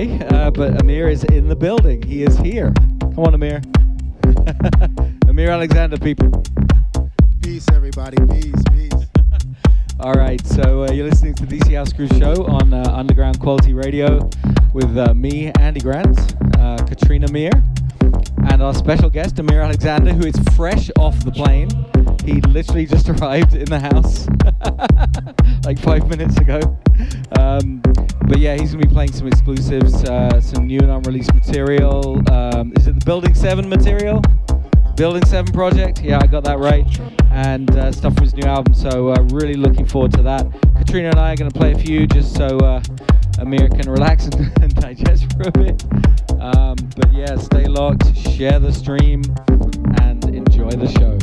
today, uh, but Amir is in the building. He is here. Come on, Amir. Amir Alexander, people. Peace, everybody. Peace, peace. All right, so uh, you're listening to the DC House Crew Show on uh, Underground Quality Radio with uh, me, Andy Grant, uh, Katrina Mir, and our special guest, Amir Alexander, who is fresh off the plane. He literally just arrived in the house like five minutes ago. Um, but yeah, he's to be playing some exclusives, uh, some new and unreleased material. Um, is it the Building 7 material? Building 7 project? Yeah, I got that right. And uh, stuff from his new album. So, uh, really looking forward to that. Katrina and I are to play a few just so uh, Amir can relax and, and, digest for a bit. Um, but yeah, stay locked, share the stream, and enjoy the show.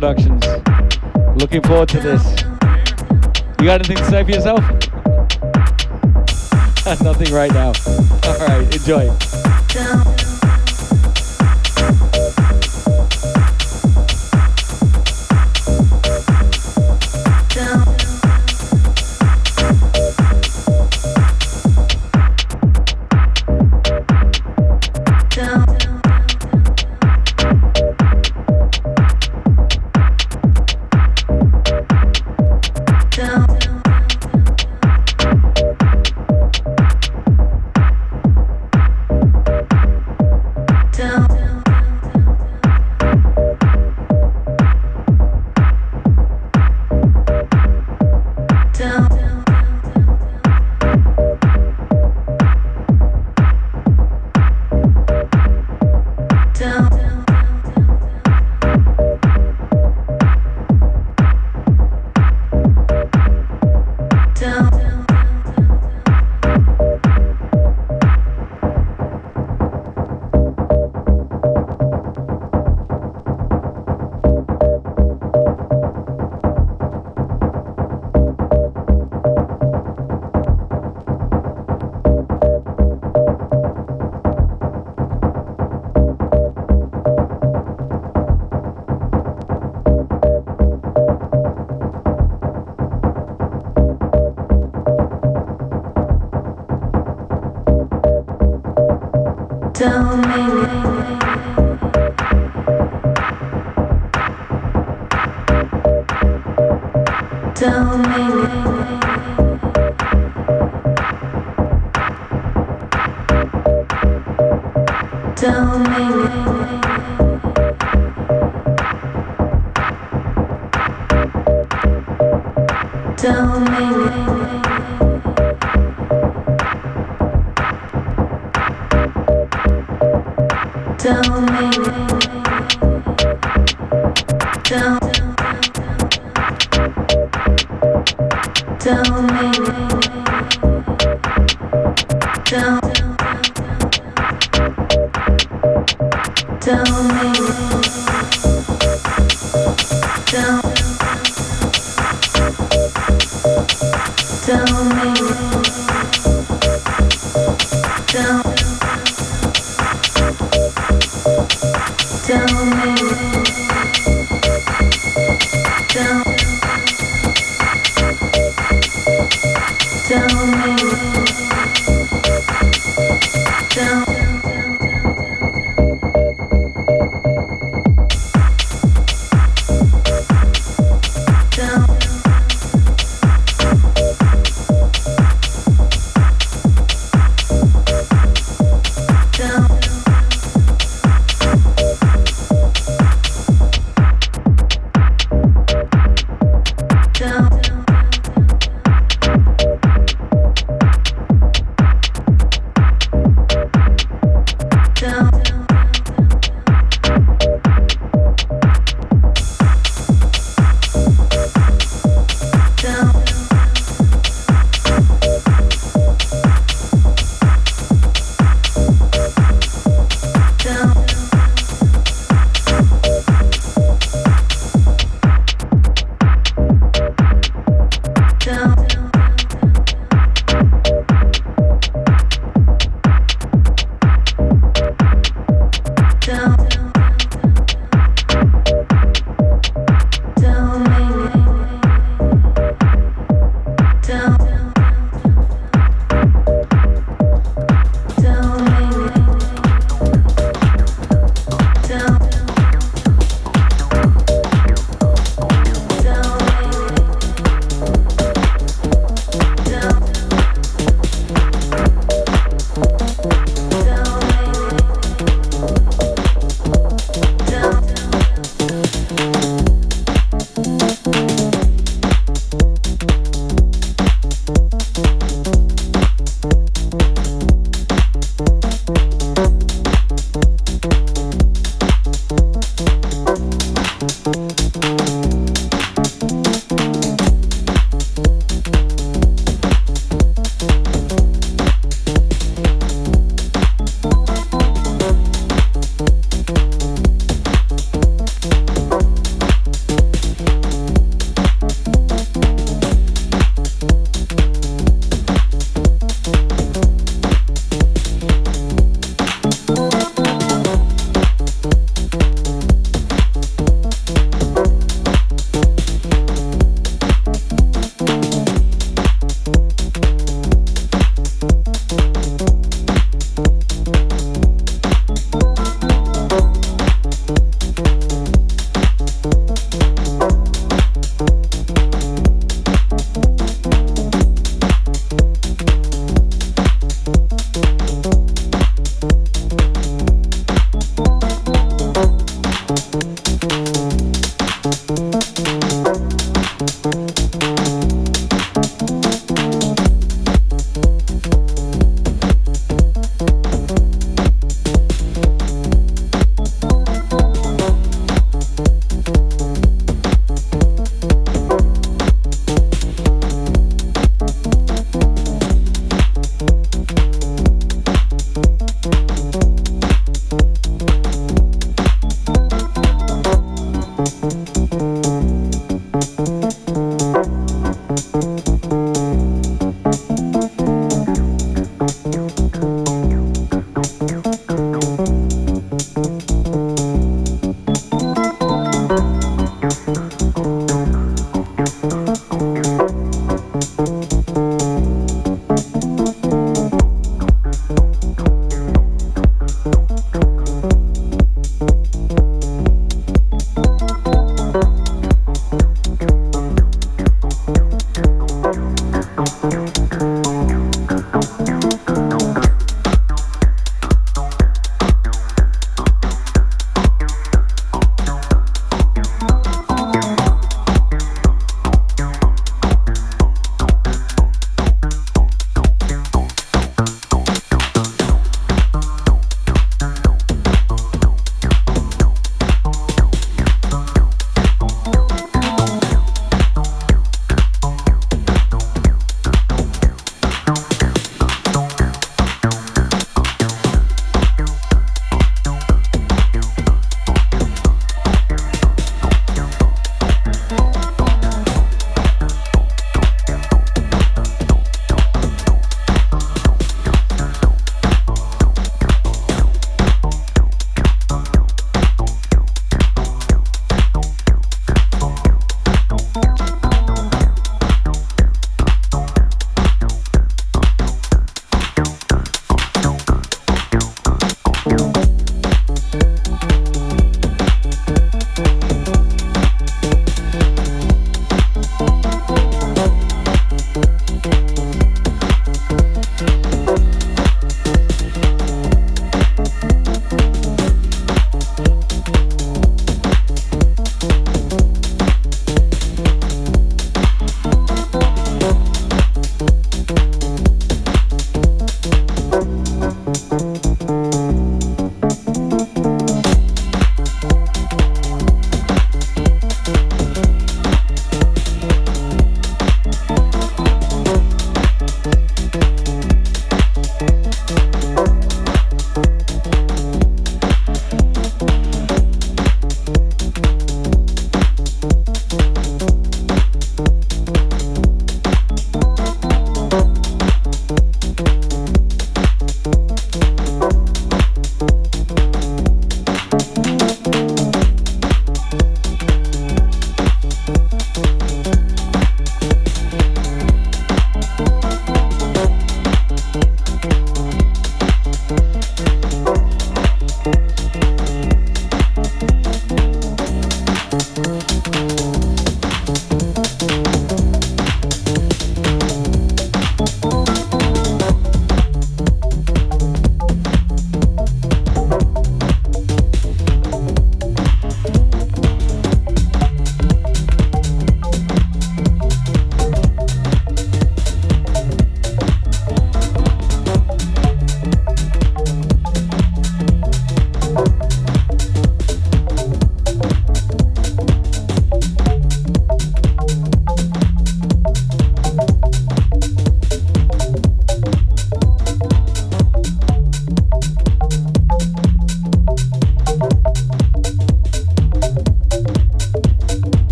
Productions. Looking forward to this. You got anything to say for yourself? Nothing right now. All right, enjoy.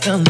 done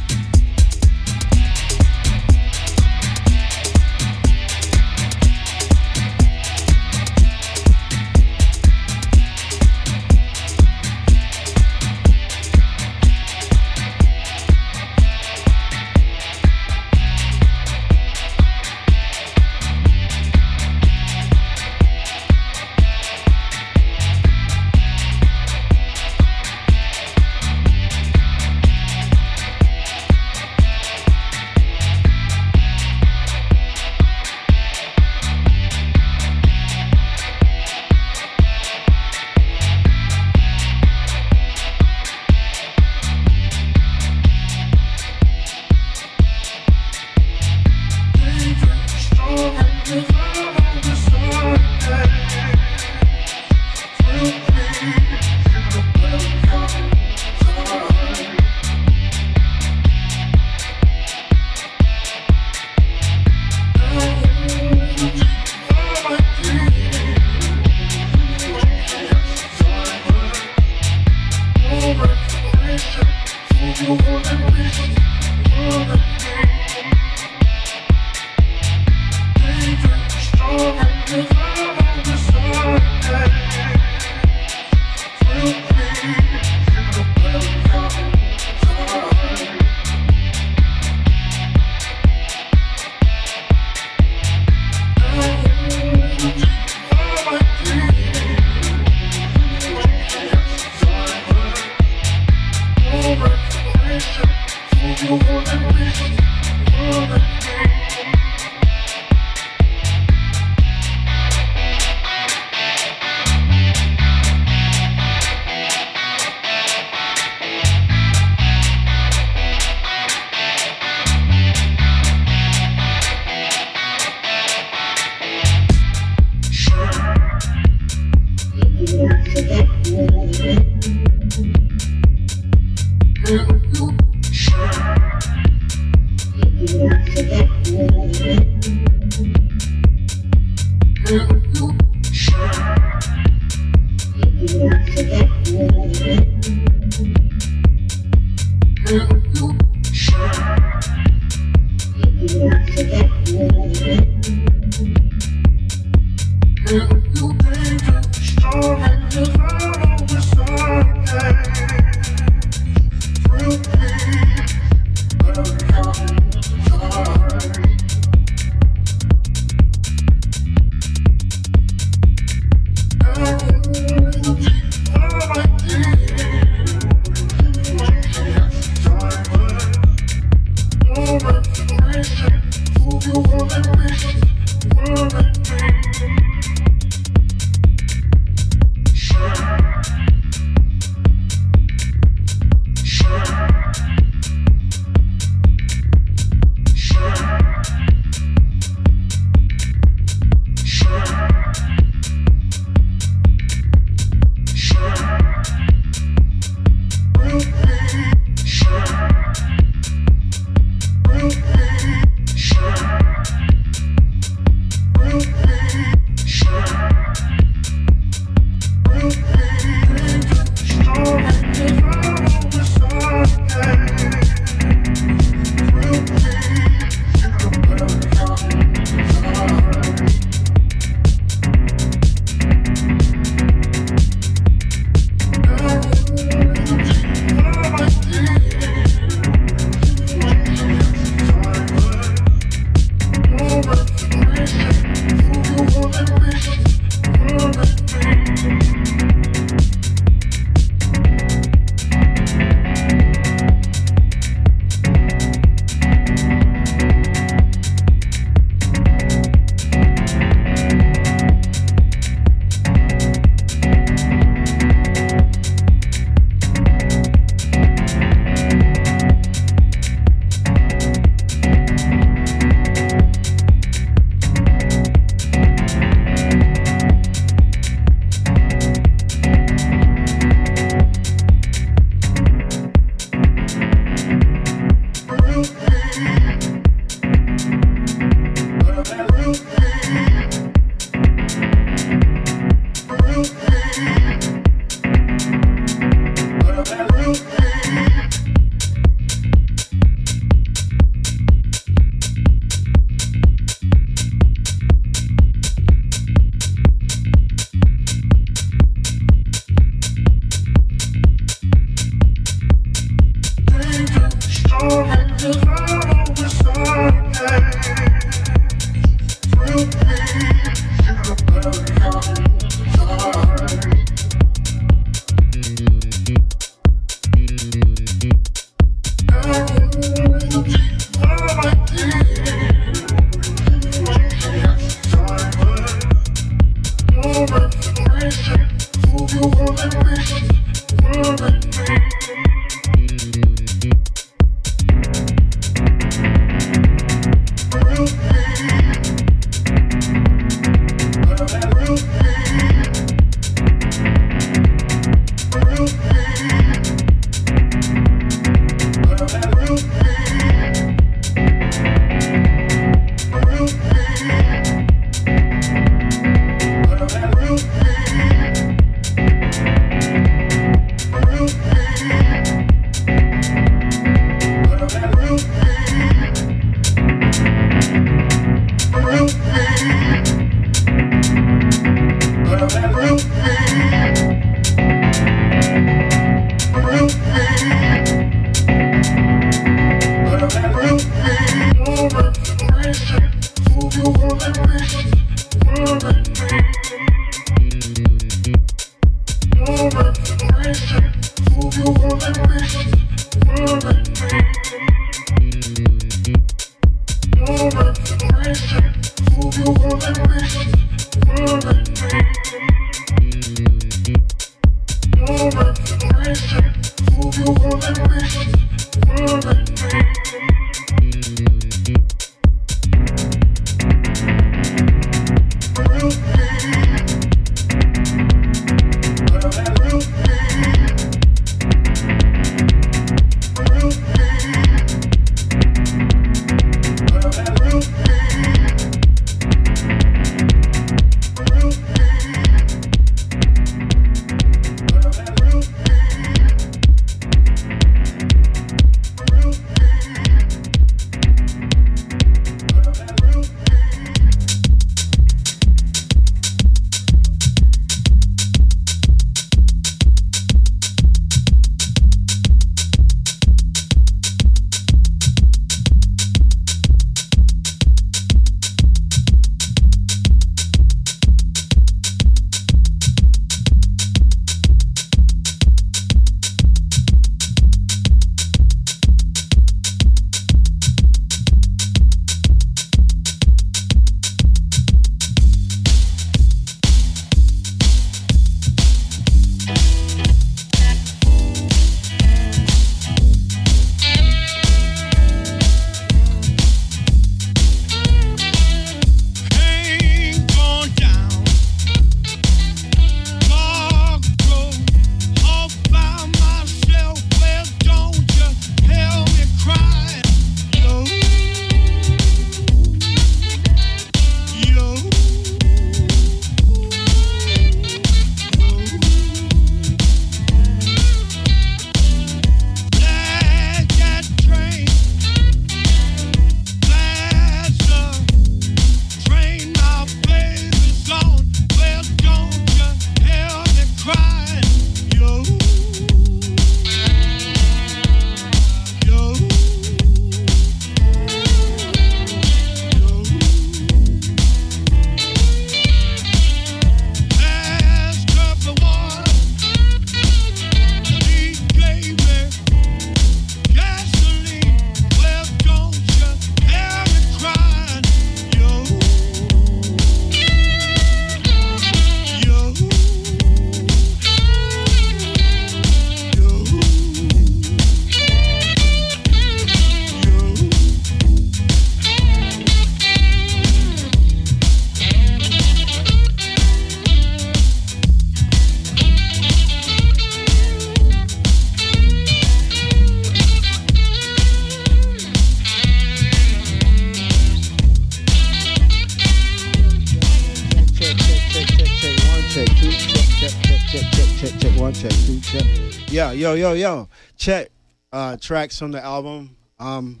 yo, yo, yo. Check uh, tracks from the album. Um,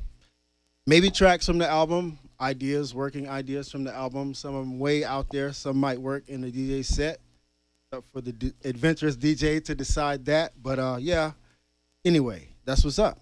maybe tracks from the album, ideas, working ideas from the album. Some of them way out there. Some might work in the DJ set. Up for the d- adventurous DJ to decide that. But uh, yeah. Anyway, that's what's up.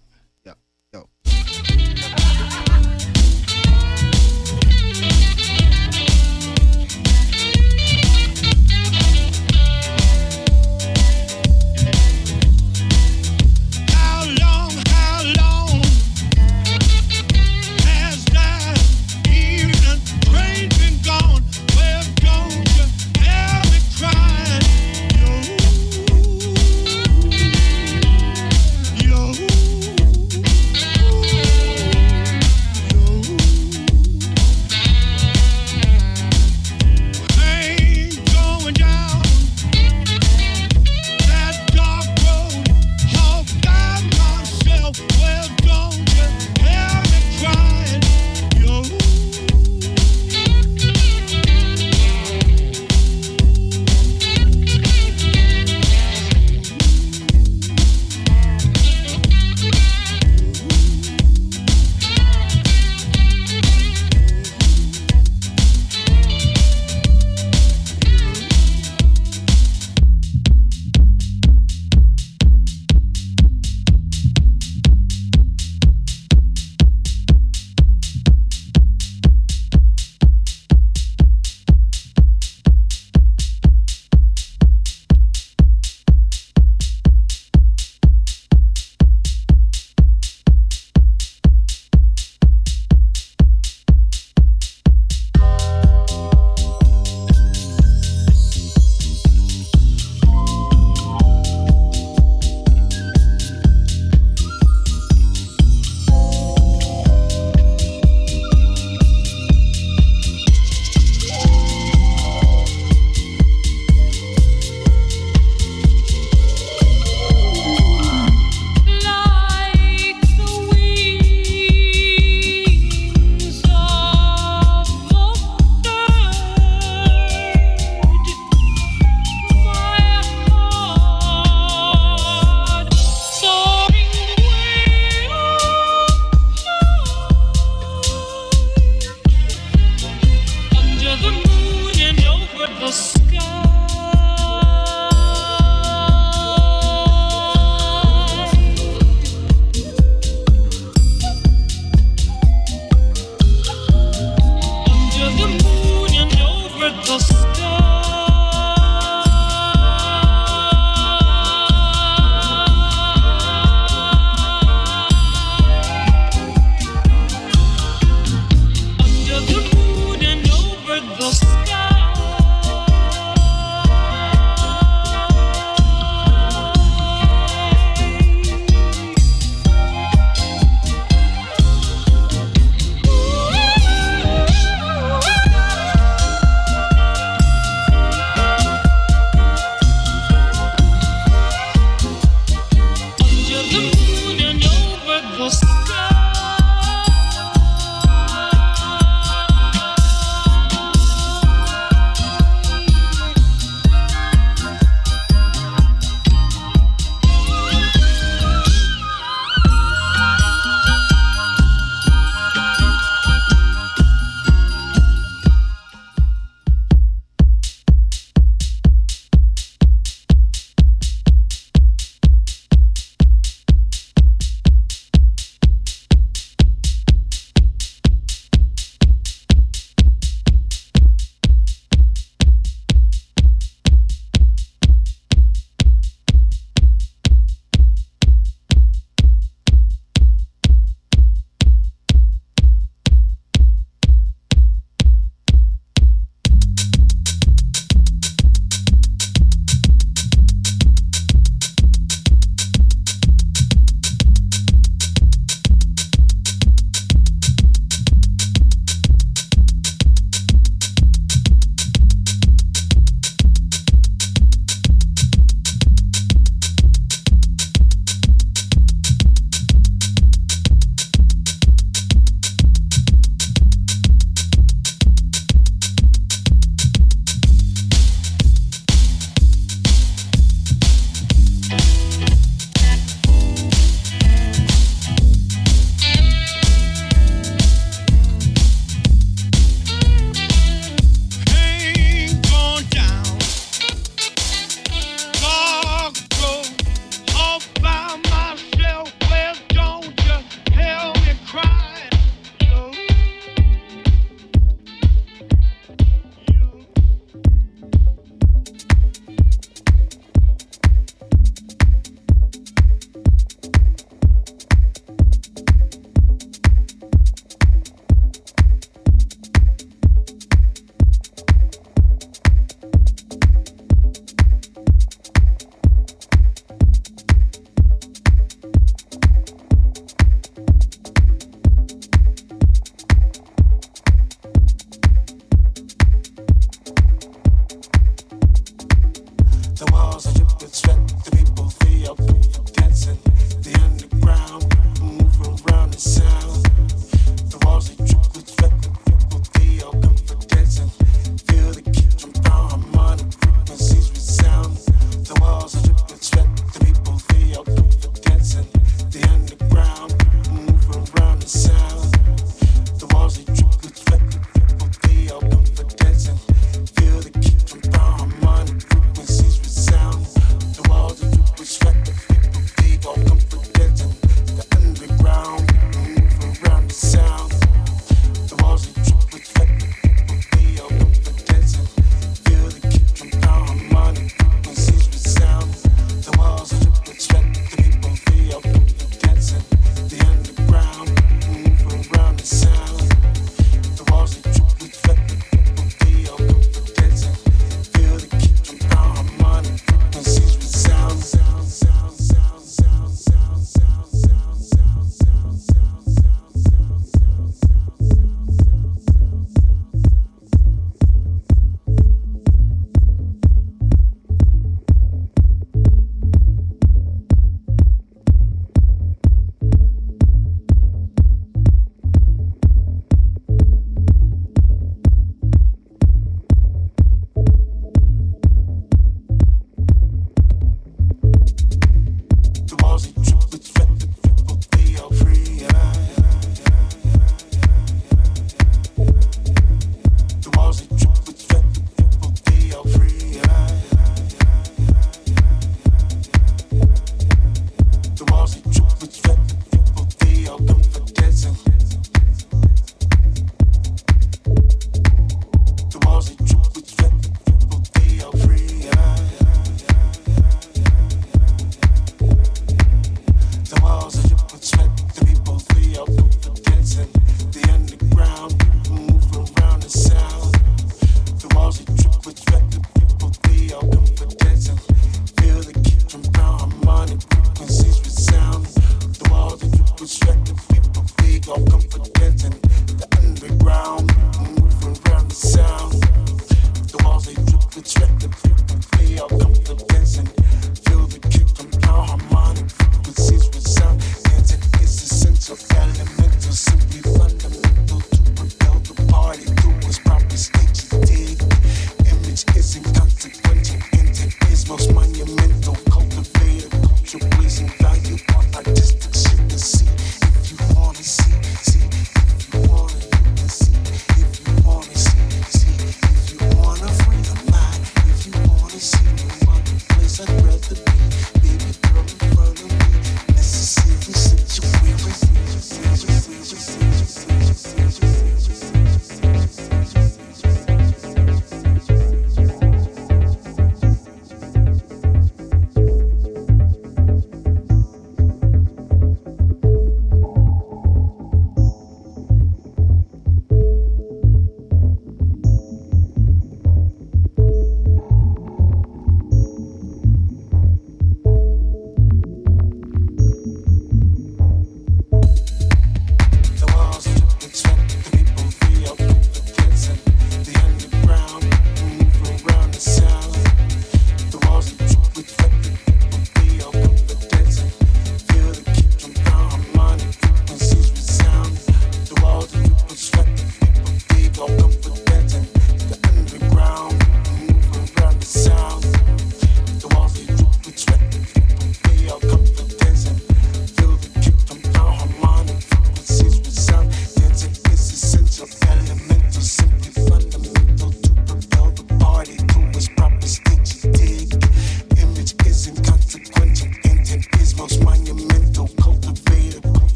The people, they gon' come for dancing. The underground,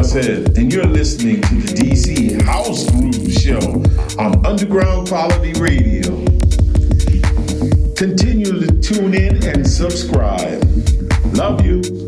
Said, and you're listening to the DC House Groove Show on Underground Quality Radio. Continue to tune in and subscribe. Love you.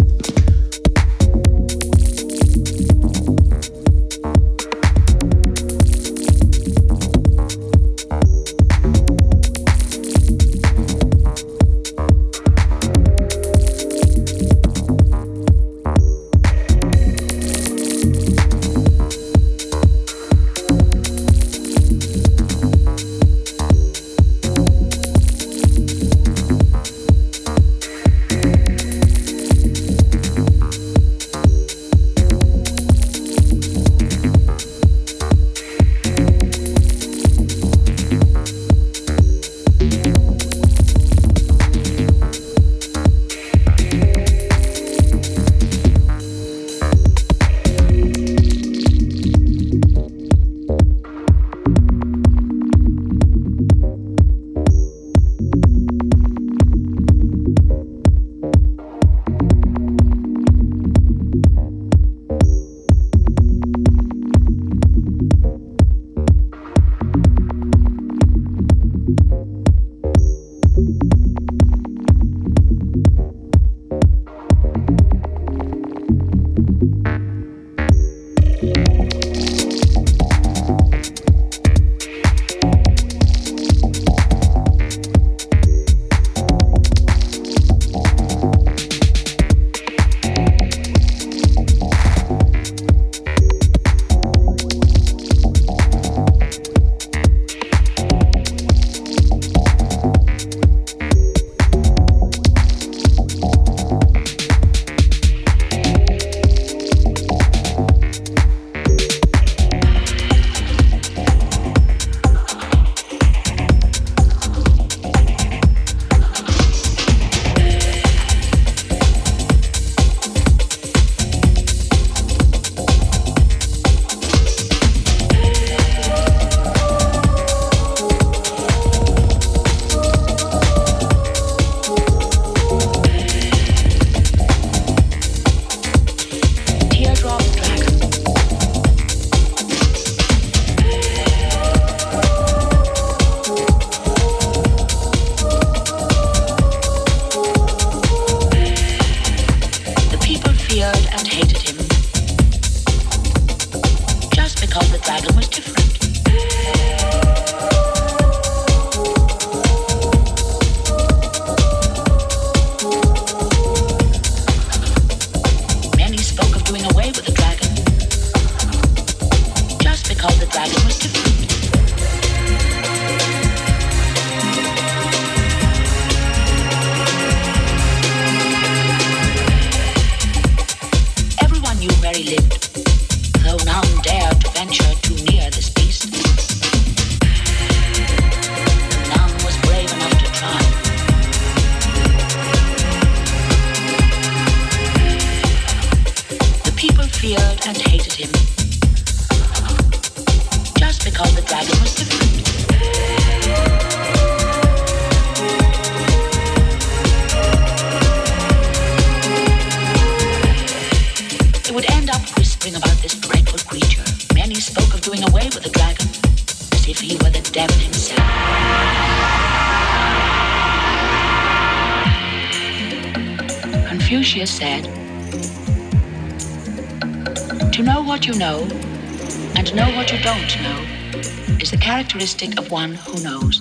Of one who knows.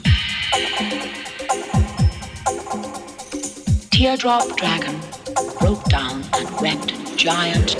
Teardrop Dragon broke down and wept giant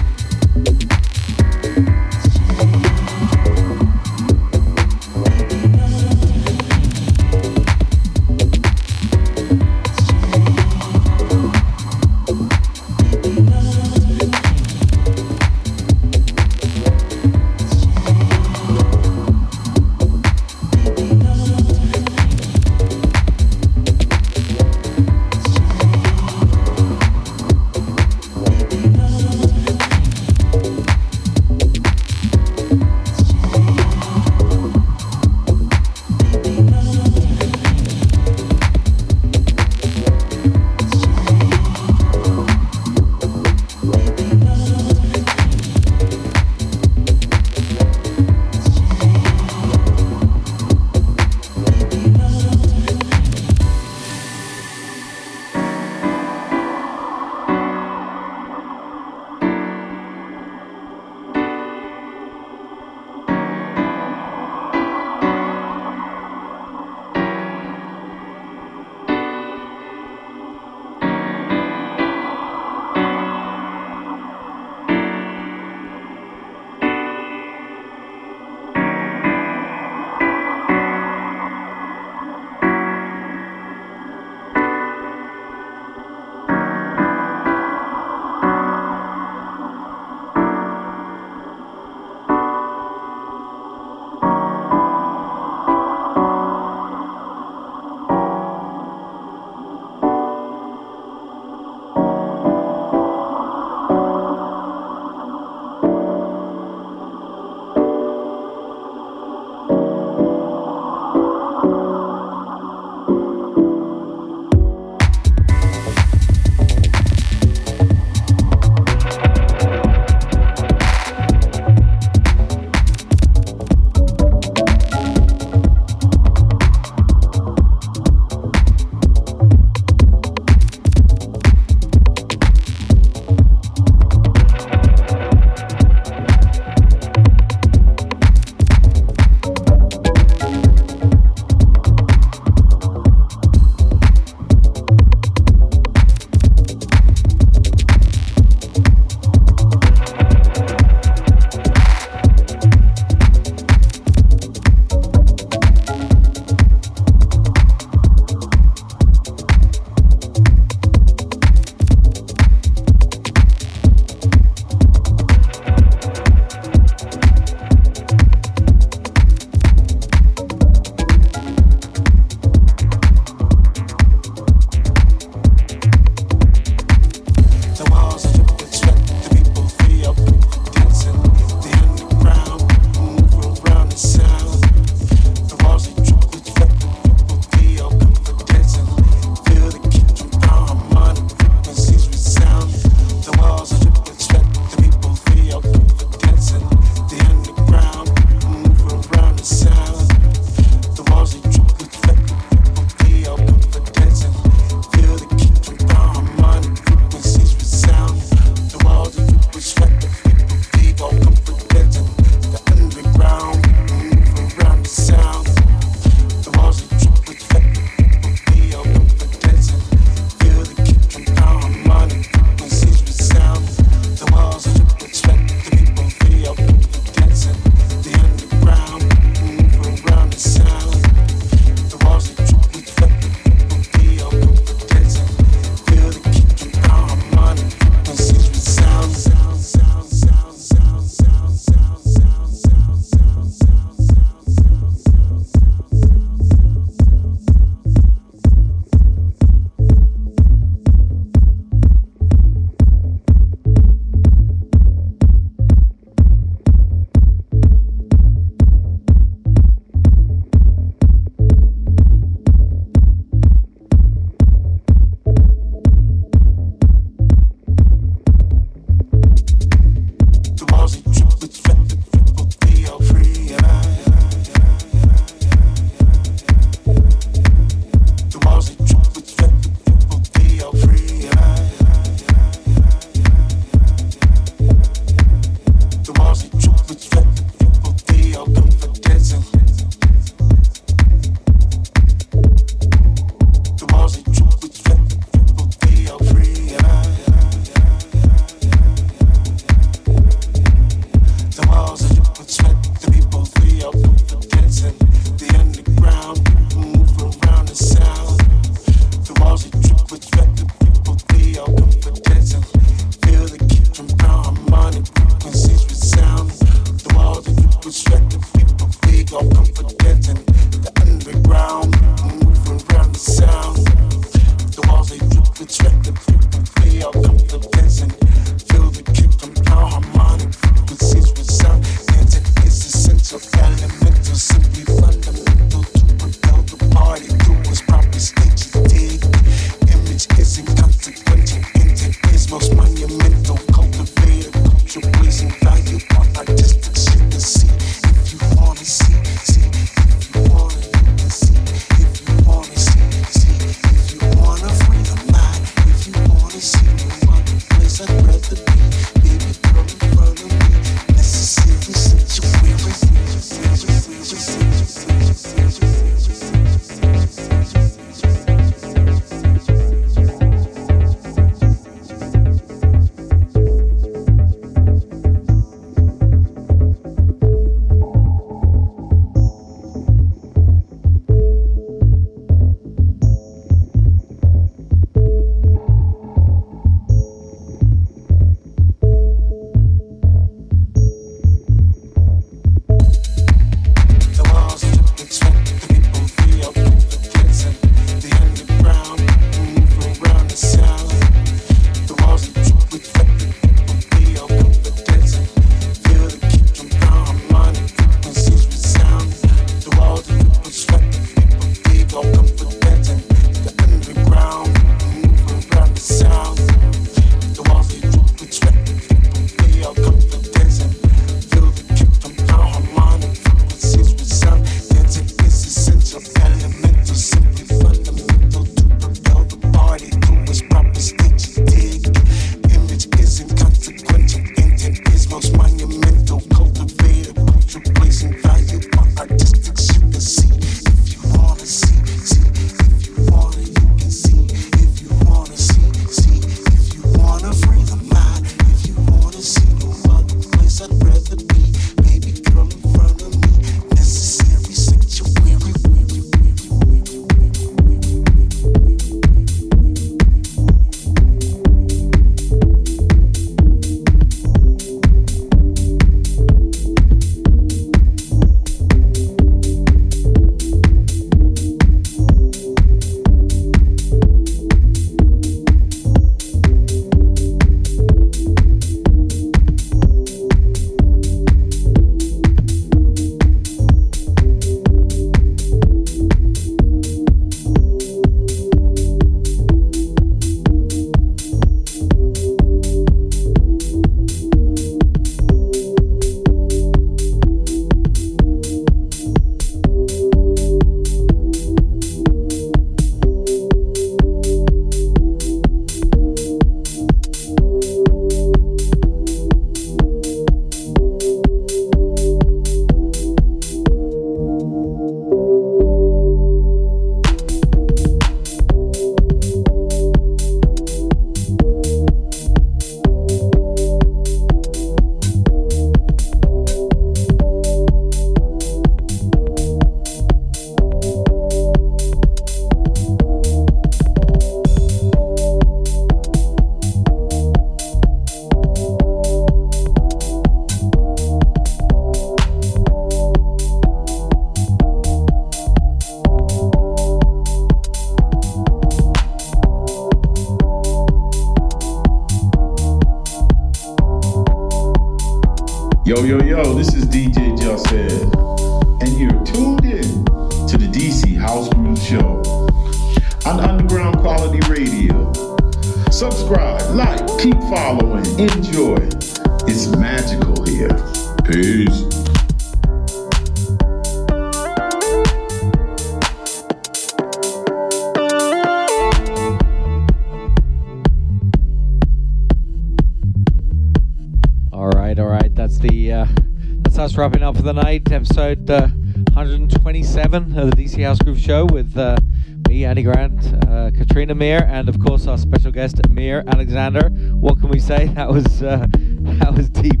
Alexander. What can we say? That was uh, that was deep.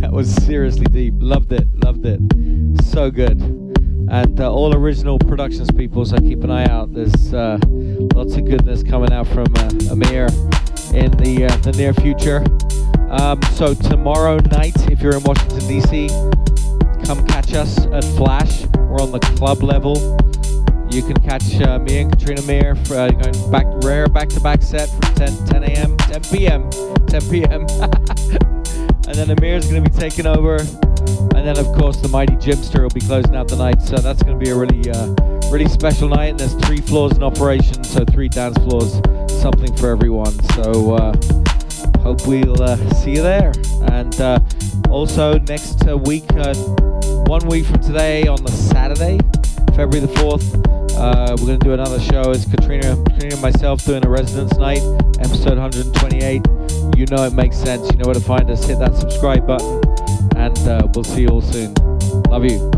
That was seriously deep. Loved it. Loved it. So good. And uh, all original productions people. So keep an eye out. There's uh, lots of goodness coming out from uh, Amir in the uh, the near future. Um, so tomorrow night, if you're in Washington D.C., come catch us at Flash. We're on the club level. You can catch uh, me and Katrina Meir for, uh, going back rare back-to-back set 10 10 a.m. 10 p.m. 10 p.m. and then Amir's going to be taking over, and then of course the mighty Jimster will be closing out the night. So that's going to be a really uh, really special night. And there's three floors in operation, so three dance floors, something for everyone. So. Uh, hope we'll uh, see you there. And uh, also next uh, week, uh, one week from today on the Saturday, February the 4th, uh, we're going to do another show. It's Katrina, Katrina and myself doing a residence night, episode 128. You know it makes sense. You know where to find us. Hit that subscribe button, and uh, we'll see you all soon. Love you.